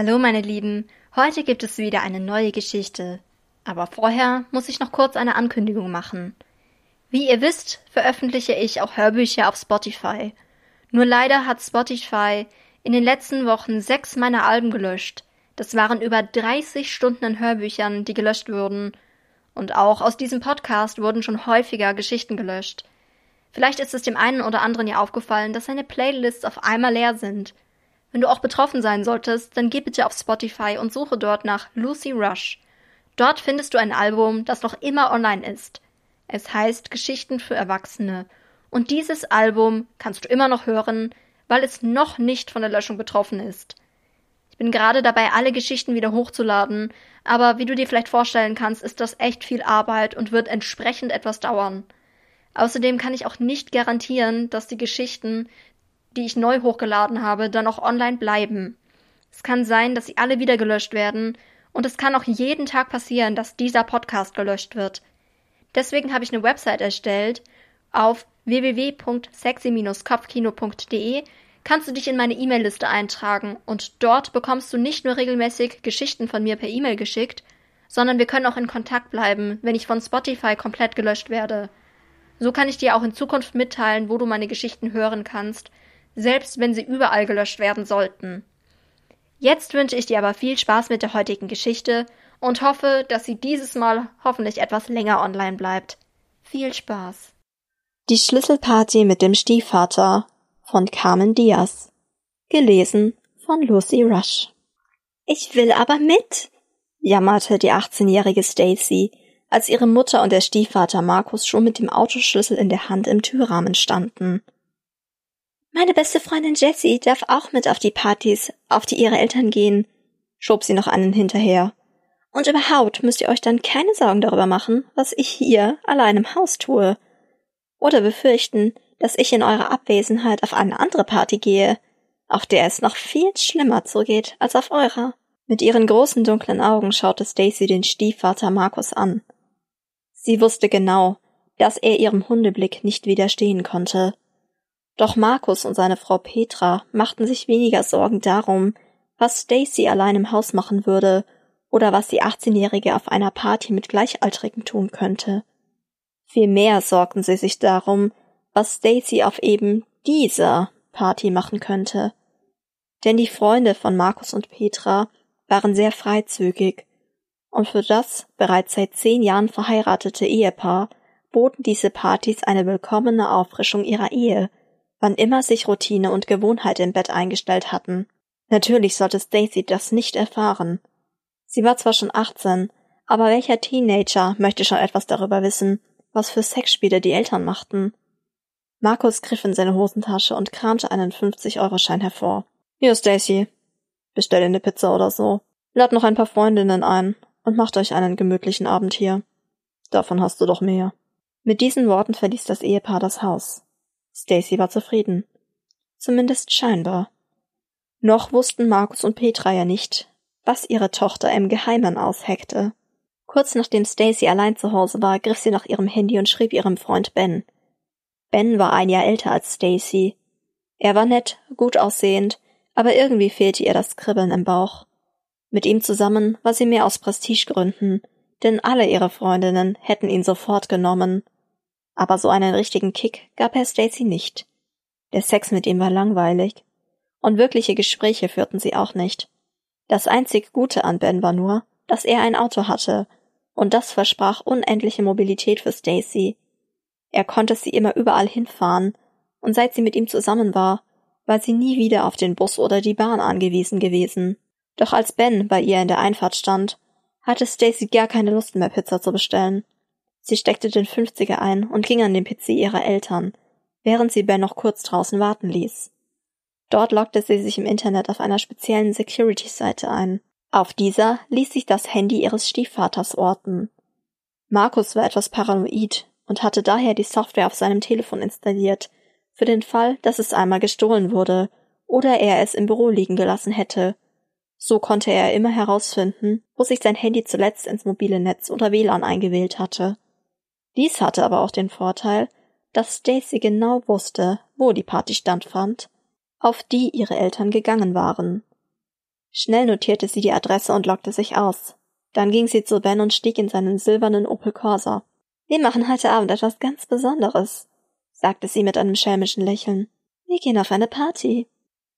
Hallo meine Lieben, heute gibt es wieder eine neue Geschichte. Aber vorher muss ich noch kurz eine Ankündigung machen. Wie ihr wisst, veröffentliche ich auch Hörbücher auf Spotify. Nur leider hat Spotify in den letzten Wochen sechs meiner Alben gelöscht. Das waren über 30 Stunden an Hörbüchern, die gelöscht wurden. Und auch aus diesem Podcast wurden schon häufiger Geschichten gelöscht. Vielleicht ist es dem einen oder anderen ja aufgefallen, dass seine Playlists auf einmal leer sind – wenn du auch betroffen sein solltest, dann geh bitte auf Spotify und suche dort nach Lucy Rush. Dort findest du ein Album, das noch immer online ist. Es heißt Geschichten für Erwachsene. Und dieses Album kannst du immer noch hören, weil es noch nicht von der Löschung betroffen ist. Ich bin gerade dabei, alle Geschichten wieder hochzuladen, aber wie du dir vielleicht vorstellen kannst, ist das echt viel Arbeit und wird entsprechend etwas dauern. Außerdem kann ich auch nicht garantieren, dass die Geschichten, die ich neu hochgeladen habe, dann auch online bleiben. Es kann sein, dass sie alle wieder gelöscht werden und es kann auch jeden Tag passieren, dass dieser Podcast gelöscht wird. Deswegen habe ich eine Website erstellt. Auf www.sexy-kopfkino.de kannst du dich in meine E-Mail-Liste eintragen und dort bekommst du nicht nur regelmäßig Geschichten von mir per E-Mail geschickt, sondern wir können auch in Kontakt bleiben, wenn ich von Spotify komplett gelöscht werde. So kann ich dir auch in Zukunft mitteilen, wo du meine Geschichten hören kannst selbst wenn sie überall gelöscht werden sollten. Jetzt wünsche ich dir aber viel Spaß mit der heutigen Geschichte und hoffe, dass sie dieses Mal hoffentlich etwas länger online bleibt. Viel Spaß. Die Schlüsselparty mit dem Stiefvater von Carmen Diaz. Gelesen von Lucy Rush. Ich will aber mit, jammerte die 18-jährige Stacy, als ihre Mutter und der Stiefvater Markus schon mit dem Autoschlüssel in der Hand im Türrahmen standen. Meine beste Freundin Jessie darf auch mit auf die Partys, auf die ihre Eltern gehen, schob sie noch einen hinterher. Und überhaupt müsst ihr euch dann keine Sorgen darüber machen, was ich hier allein im Haus tue. Oder befürchten, dass ich in eurer Abwesenheit auf eine andere Party gehe, auf der es noch viel schlimmer zugeht als auf eurer. Mit ihren großen dunklen Augen schaute Stacy den Stiefvater Markus an. Sie wusste genau, dass er ihrem Hundeblick nicht widerstehen konnte. Doch Markus und seine Frau Petra machten sich weniger Sorgen darum, was Stacy allein im Haus machen würde oder was die 18-Jährige auf einer Party mit Gleichaltrigen tun könnte. Vielmehr sorgten sie sich darum, was Stacy auf eben dieser Party machen könnte. Denn die Freunde von Markus und Petra waren sehr freizügig, und für das bereits seit zehn Jahren verheiratete Ehepaar boten diese Partys eine willkommene Auffrischung ihrer Ehe, wann immer sich Routine und Gewohnheit im Bett eingestellt hatten. Natürlich sollte Stacy das nicht erfahren. Sie war zwar schon 18, aber welcher Teenager möchte schon etwas darüber wissen, was für Sexspiele die Eltern machten? Markus griff in seine Hosentasche und kramte einen 50-Euro-Schein hervor. Hier, Stacy. Bestell dir eine Pizza oder so. Lad noch ein paar Freundinnen ein und macht euch einen gemütlichen Abend hier. Davon hast du doch mehr. Mit diesen Worten verließ das Ehepaar das Haus. Stacy war zufrieden. Zumindest scheinbar. Noch wussten Markus und Petra ja nicht, was ihre Tochter im Geheimen ausheckte. Kurz nachdem Stacy allein zu Hause war, griff sie nach ihrem Handy und schrieb ihrem Freund Ben. Ben war ein Jahr älter als Stacy. Er war nett, gut aussehend, aber irgendwie fehlte ihr das Kribbeln im Bauch. Mit ihm zusammen war sie mehr aus Prestigegründen, denn alle ihre Freundinnen hätten ihn sofort genommen aber so einen richtigen Kick gab Herr Stacy nicht. Der Sex mit ihm war langweilig. Und wirkliche Gespräche führten sie auch nicht. Das einzig Gute an Ben war nur, dass er ein Auto hatte, und das versprach unendliche Mobilität für Stacy. Er konnte sie immer überall hinfahren, und seit sie mit ihm zusammen war, war sie nie wieder auf den Bus oder die Bahn angewiesen gewesen. Doch als Ben bei ihr in der Einfahrt stand, hatte Stacy gar keine Lust mehr Pizza zu bestellen. Sie steckte den Fünfziger ein und ging an den PC ihrer Eltern, während sie Ben noch kurz draußen warten ließ. Dort loggte sie sich im Internet auf einer speziellen Security-Seite ein. Auf dieser ließ sich das Handy ihres Stiefvaters orten. Markus war etwas paranoid und hatte daher die Software auf seinem Telefon installiert, für den Fall, dass es einmal gestohlen wurde oder er es im Büro liegen gelassen hätte. So konnte er immer herausfinden, wo sich sein Handy zuletzt ins mobile Netz oder WLAN eingewählt hatte. Dies hatte aber auch den Vorteil, dass Stacy genau wusste, wo die Party stattfand, auf die ihre Eltern gegangen waren. Schnell notierte sie die Adresse und lockte sich aus. Dann ging sie zu Ben und stieg in seinen silbernen Opel Corsa. Wir machen heute Abend etwas ganz Besonderes, sagte sie mit einem schelmischen Lächeln. Wir gehen auf eine Party.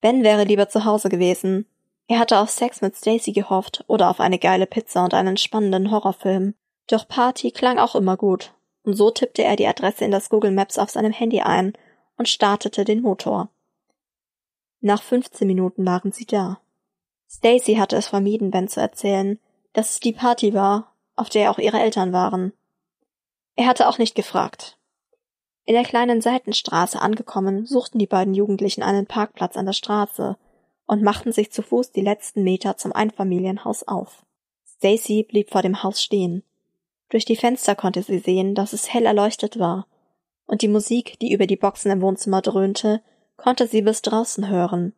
Ben wäre lieber zu Hause gewesen. Er hatte auf Sex mit Stacy gehofft oder auf eine geile Pizza und einen spannenden Horrorfilm. Doch Party klang auch immer gut. Und so tippte er die Adresse in das Google Maps auf seinem Handy ein und startete den Motor. Nach 15 Minuten waren sie da. Stacy hatte es vermieden, Ben zu erzählen, dass es die Party war, auf der auch ihre Eltern waren. Er hatte auch nicht gefragt. In der kleinen Seitenstraße angekommen, suchten die beiden Jugendlichen einen Parkplatz an der Straße und machten sich zu Fuß die letzten Meter zum Einfamilienhaus auf. Stacy blieb vor dem Haus stehen. Durch die Fenster konnte sie sehen, dass es hell erleuchtet war, und die Musik, die über die Boxen im Wohnzimmer dröhnte, konnte sie bis draußen hören.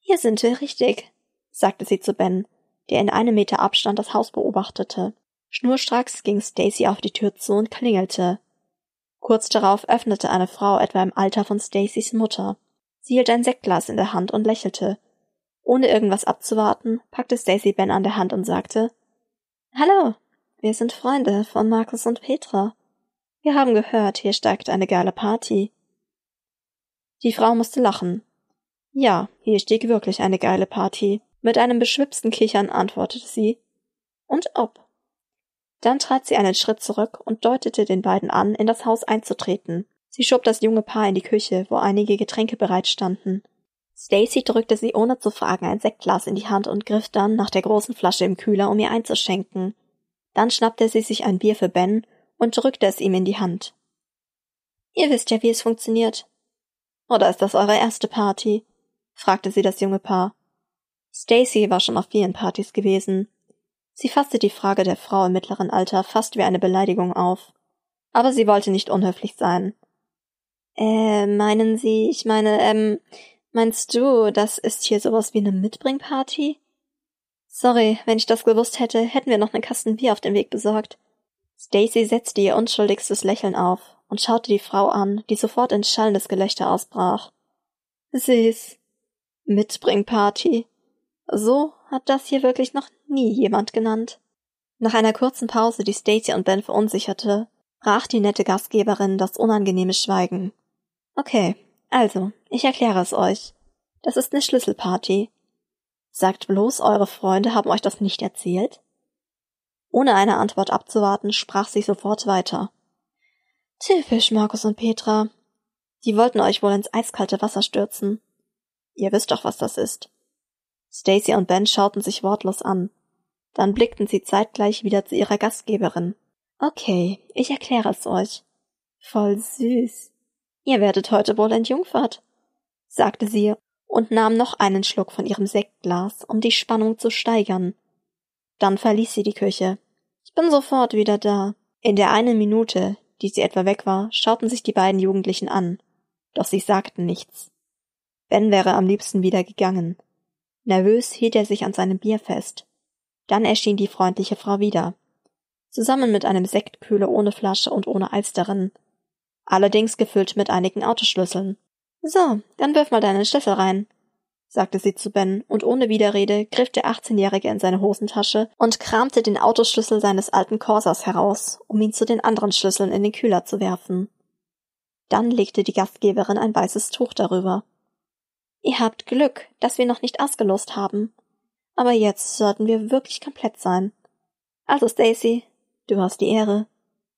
Hier sind wir richtig, sagte sie zu Ben, der in einem Meter Abstand das Haus beobachtete. Schnurstracks ging Stacy auf die Tür zu und klingelte. Kurz darauf öffnete eine Frau etwa im Alter von Stacys Mutter. Sie hielt ein Sektglas in der Hand und lächelte. Ohne irgendwas abzuwarten, packte Stacy Ben an der Hand und sagte Hallo, wir sind Freunde von Markus und Petra. Wir haben gehört, hier steigt eine geile Party. Die Frau musste lachen. Ja, hier stieg wirklich eine geile Party. Mit einem beschwipsten Kichern antwortete sie. Und ob. Dann trat sie einen Schritt zurück und deutete den beiden an, in das Haus einzutreten. Sie schob das junge Paar in die Küche, wo einige Getränke bereitstanden. Stacy drückte sie ohne zu fragen ein Sektglas in die Hand und griff dann nach der großen Flasche im Kühler, um ihr einzuschenken. Dann schnappte sie sich ein Bier für Ben und drückte es ihm in die Hand. Ihr wisst ja, wie es funktioniert. Oder ist das eure erste Party? fragte sie das junge Paar. Stacy war schon auf vielen Partys gewesen. Sie fasste die Frage der Frau im mittleren Alter fast wie eine Beleidigung auf. Aber sie wollte nicht unhöflich sein. Äh, meinen Sie, ich meine, ähm, meinst du, das ist hier sowas wie eine Mitbringparty? Sorry, wenn ich das gewusst hätte, hätten wir noch einen Kasten Bier auf den Weg besorgt. Stacy setzte ihr unschuldigstes Lächeln auf und schaute die Frau an, die sofort in schallendes Gelächter ausbrach. Süß. Mitbringparty. So hat das hier wirklich noch nie jemand genannt. Nach einer kurzen Pause, die Stacy und Ben verunsicherte, brach die nette Gastgeberin das unangenehme Schweigen. Okay, also, ich erkläre es euch. Das ist eine Schlüsselparty. Sagt bloß, eure Freunde haben euch das nicht erzählt? Ohne eine Antwort abzuwarten, sprach sie sofort weiter. Typisch, Markus und Petra. Die wollten euch wohl ins eiskalte Wasser stürzen. Ihr wisst doch, was das ist. Stacy und Ben schauten sich wortlos an. Dann blickten sie zeitgleich wieder zu ihrer Gastgeberin. Okay, ich erkläre es euch. Voll süß. Ihr werdet heute wohl entjungfert, sagte sie und nahm noch einen Schluck von ihrem Sektglas, um die Spannung zu steigern. Dann verließ sie die Küche. Ich bin sofort wieder da. In der einen Minute, die sie etwa weg war, schauten sich die beiden Jugendlichen an. Doch sie sagten nichts. Ben wäre am liebsten wieder gegangen. Nervös hielt er sich an seinem Bier fest. Dann erschien die freundliche Frau wieder. Zusammen mit einem Sektkühler ohne Flasche und ohne Eis darin. Allerdings gefüllt mit einigen Autoschlüsseln. So, dann wirf mal deinen Schlüssel rein, sagte sie zu Ben, und ohne Widerrede griff der 18-Jährige in seine Hosentasche und kramte den Autoschlüssel seines alten Corsas heraus, um ihn zu den anderen Schlüsseln in den Kühler zu werfen. Dann legte die Gastgeberin ein weißes Tuch darüber. Ihr habt Glück, dass wir noch nicht ausgelost haben. Aber jetzt sollten wir wirklich komplett sein. Also, Stacy, du hast die Ehre.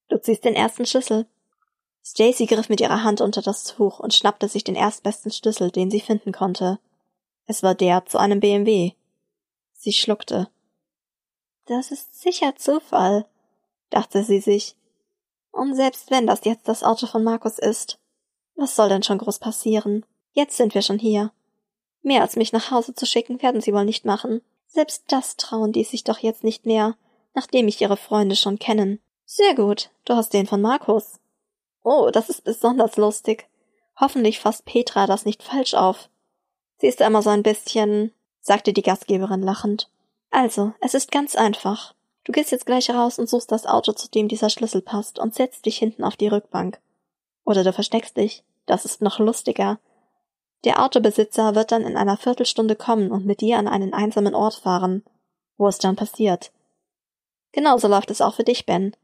Du ziehst den ersten Schlüssel. Stacy griff mit ihrer Hand unter das Tuch und schnappte sich den erstbesten Schlüssel, den sie finden konnte. Es war der zu einem BMW. Sie schluckte. Das ist sicher Zufall, dachte sie sich. Und selbst wenn das jetzt das Auto von Markus ist, was soll denn schon groß passieren? Jetzt sind wir schon hier. Mehr als mich nach Hause zu schicken, werden sie wohl nicht machen. Selbst das trauen die sich doch jetzt nicht mehr, nachdem ich ihre Freunde schon kennen. Sehr gut, du hast den von Markus. Oh, das ist besonders lustig. Hoffentlich fasst Petra das nicht falsch auf. Sie ist immer so ein bisschen, sagte die Gastgeberin lachend. Also, es ist ganz einfach. Du gehst jetzt gleich raus und suchst das Auto, zu dem dieser Schlüssel passt, und setzt dich hinten auf die Rückbank. Oder du versteckst dich. Das ist noch lustiger. Der Autobesitzer wird dann in einer Viertelstunde kommen und mit dir an einen einsamen Ort fahren, wo es dann passiert. Genauso läuft es auch für dich, Ben.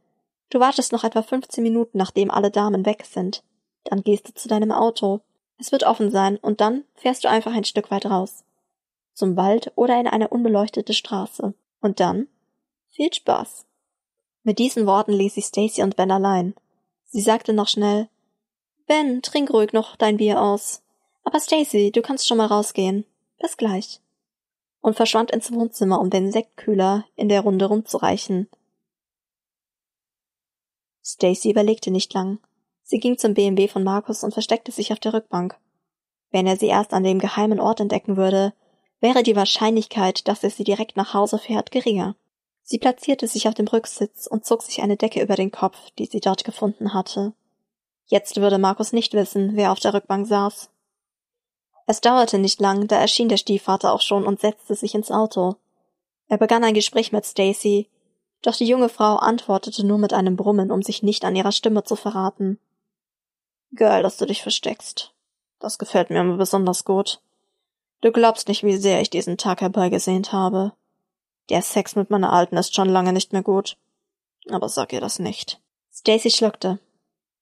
Du wartest noch etwa 15 Minuten, nachdem alle Damen weg sind. Dann gehst du zu deinem Auto. Es wird offen sein und dann fährst du einfach ein Stück weit raus. Zum Wald oder in eine unbeleuchtete Straße. Und dann? Viel Spaß. Mit diesen Worten ließ sie Stacy und Ben allein. Sie sagte noch schnell, Ben, trink ruhig noch dein Bier aus. Aber Stacy, du kannst schon mal rausgehen. Bis gleich. Und verschwand ins Wohnzimmer, um den Sektkühler in der Runde rumzureichen. Stacy überlegte nicht lang. Sie ging zum BMW von Markus und versteckte sich auf der Rückbank. Wenn er sie erst an dem geheimen Ort entdecken würde, wäre die Wahrscheinlichkeit, dass er sie direkt nach Hause fährt, geringer. Sie platzierte sich auf dem Rücksitz und zog sich eine Decke über den Kopf, die sie dort gefunden hatte. Jetzt würde Markus nicht wissen, wer auf der Rückbank saß. Es dauerte nicht lang, da erschien der Stiefvater auch schon und setzte sich ins Auto. Er begann ein Gespräch mit Stacy, doch die junge Frau antwortete nur mit einem Brummen, um sich nicht an ihrer Stimme zu verraten. Geil, dass du dich versteckst. Das gefällt mir immer besonders gut. Du glaubst nicht, wie sehr ich diesen Tag herbeigesehnt habe. Der Sex mit meiner Alten ist schon lange nicht mehr gut. Aber sag ihr das nicht. Stacy schluckte.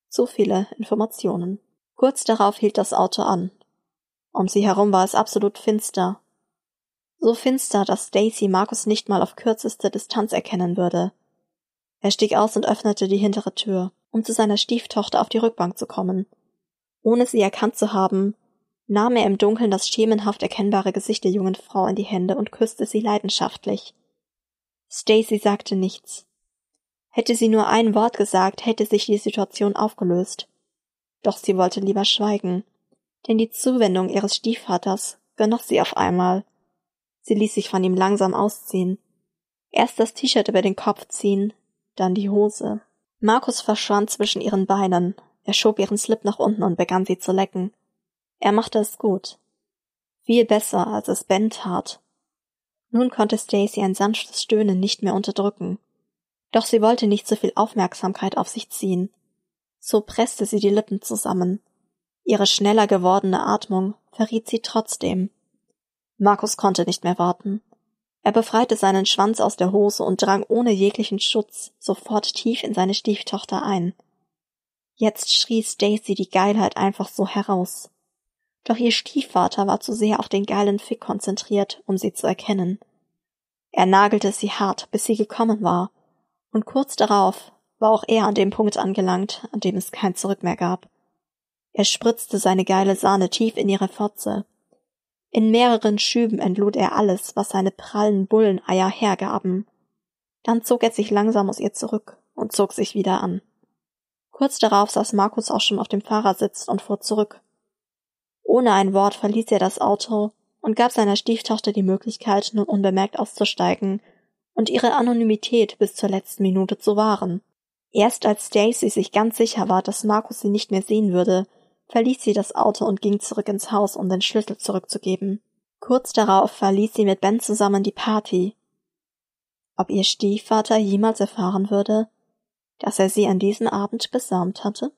Zu viele Informationen. Kurz darauf hielt das Auto an. Um sie herum war es absolut finster. So finster, dass Stacy Markus nicht mal auf kürzeste Distanz erkennen würde. Er stieg aus und öffnete die hintere Tür, um zu seiner Stieftochter auf die Rückbank zu kommen. Ohne sie erkannt zu haben, nahm er im Dunkeln das schemenhaft erkennbare Gesicht der jungen Frau in die Hände und küsste sie leidenschaftlich. Stacy sagte nichts. Hätte sie nur ein Wort gesagt, hätte sich die Situation aufgelöst. Doch sie wollte lieber schweigen denn die Zuwendung ihres Stiefvaters genoss sie auf einmal. Sie ließ sich von ihm langsam ausziehen. Erst das T-Shirt über den Kopf ziehen, dann die Hose. Markus verschwand zwischen ihren Beinen. Er schob ihren Slip nach unten und begann sie zu lecken. Er machte es gut. Viel besser, als es Ben tat. Nun konnte Stacy ein sanftes Stöhnen nicht mehr unterdrücken. Doch sie wollte nicht so viel Aufmerksamkeit auf sich ziehen. So presste sie die Lippen zusammen. Ihre schneller gewordene Atmung verriet sie trotzdem. Markus konnte nicht mehr warten. Er befreite seinen Schwanz aus der Hose und drang ohne jeglichen Schutz sofort tief in seine Stieftochter ein. Jetzt schrie Stacy die Geilheit einfach so heraus. Doch ihr Stiefvater war zu sehr auf den geilen Fick konzentriert, um sie zu erkennen. Er nagelte sie hart, bis sie gekommen war, und kurz darauf war auch er an dem Punkt angelangt, an dem es kein Zurück mehr gab. Er spritzte seine geile Sahne tief in ihre Fotze. In mehreren Schüben entlud er alles, was seine prallen Bulleneier hergaben. Dann zog er sich langsam aus ihr zurück und zog sich wieder an. Kurz darauf saß Markus auch schon auf dem Fahrersitz und fuhr zurück. Ohne ein Wort verließ er das Auto und gab seiner Stieftochter die Möglichkeit, nun unbemerkt auszusteigen und ihre Anonymität bis zur letzten Minute zu wahren. Erst als Stacy sich ganz sicher war, dass Markus sie nicht mehr sehen würde, verließ sie das Auto und ging zurück ins Haus, um den Schlüssel zurückzugeben. Kurz darauf verließ sie mit Ben zusammen die Party. Ob ihr Stiefvater jemals erfahren würde, dass er sie an diesem Abend besamt hatte?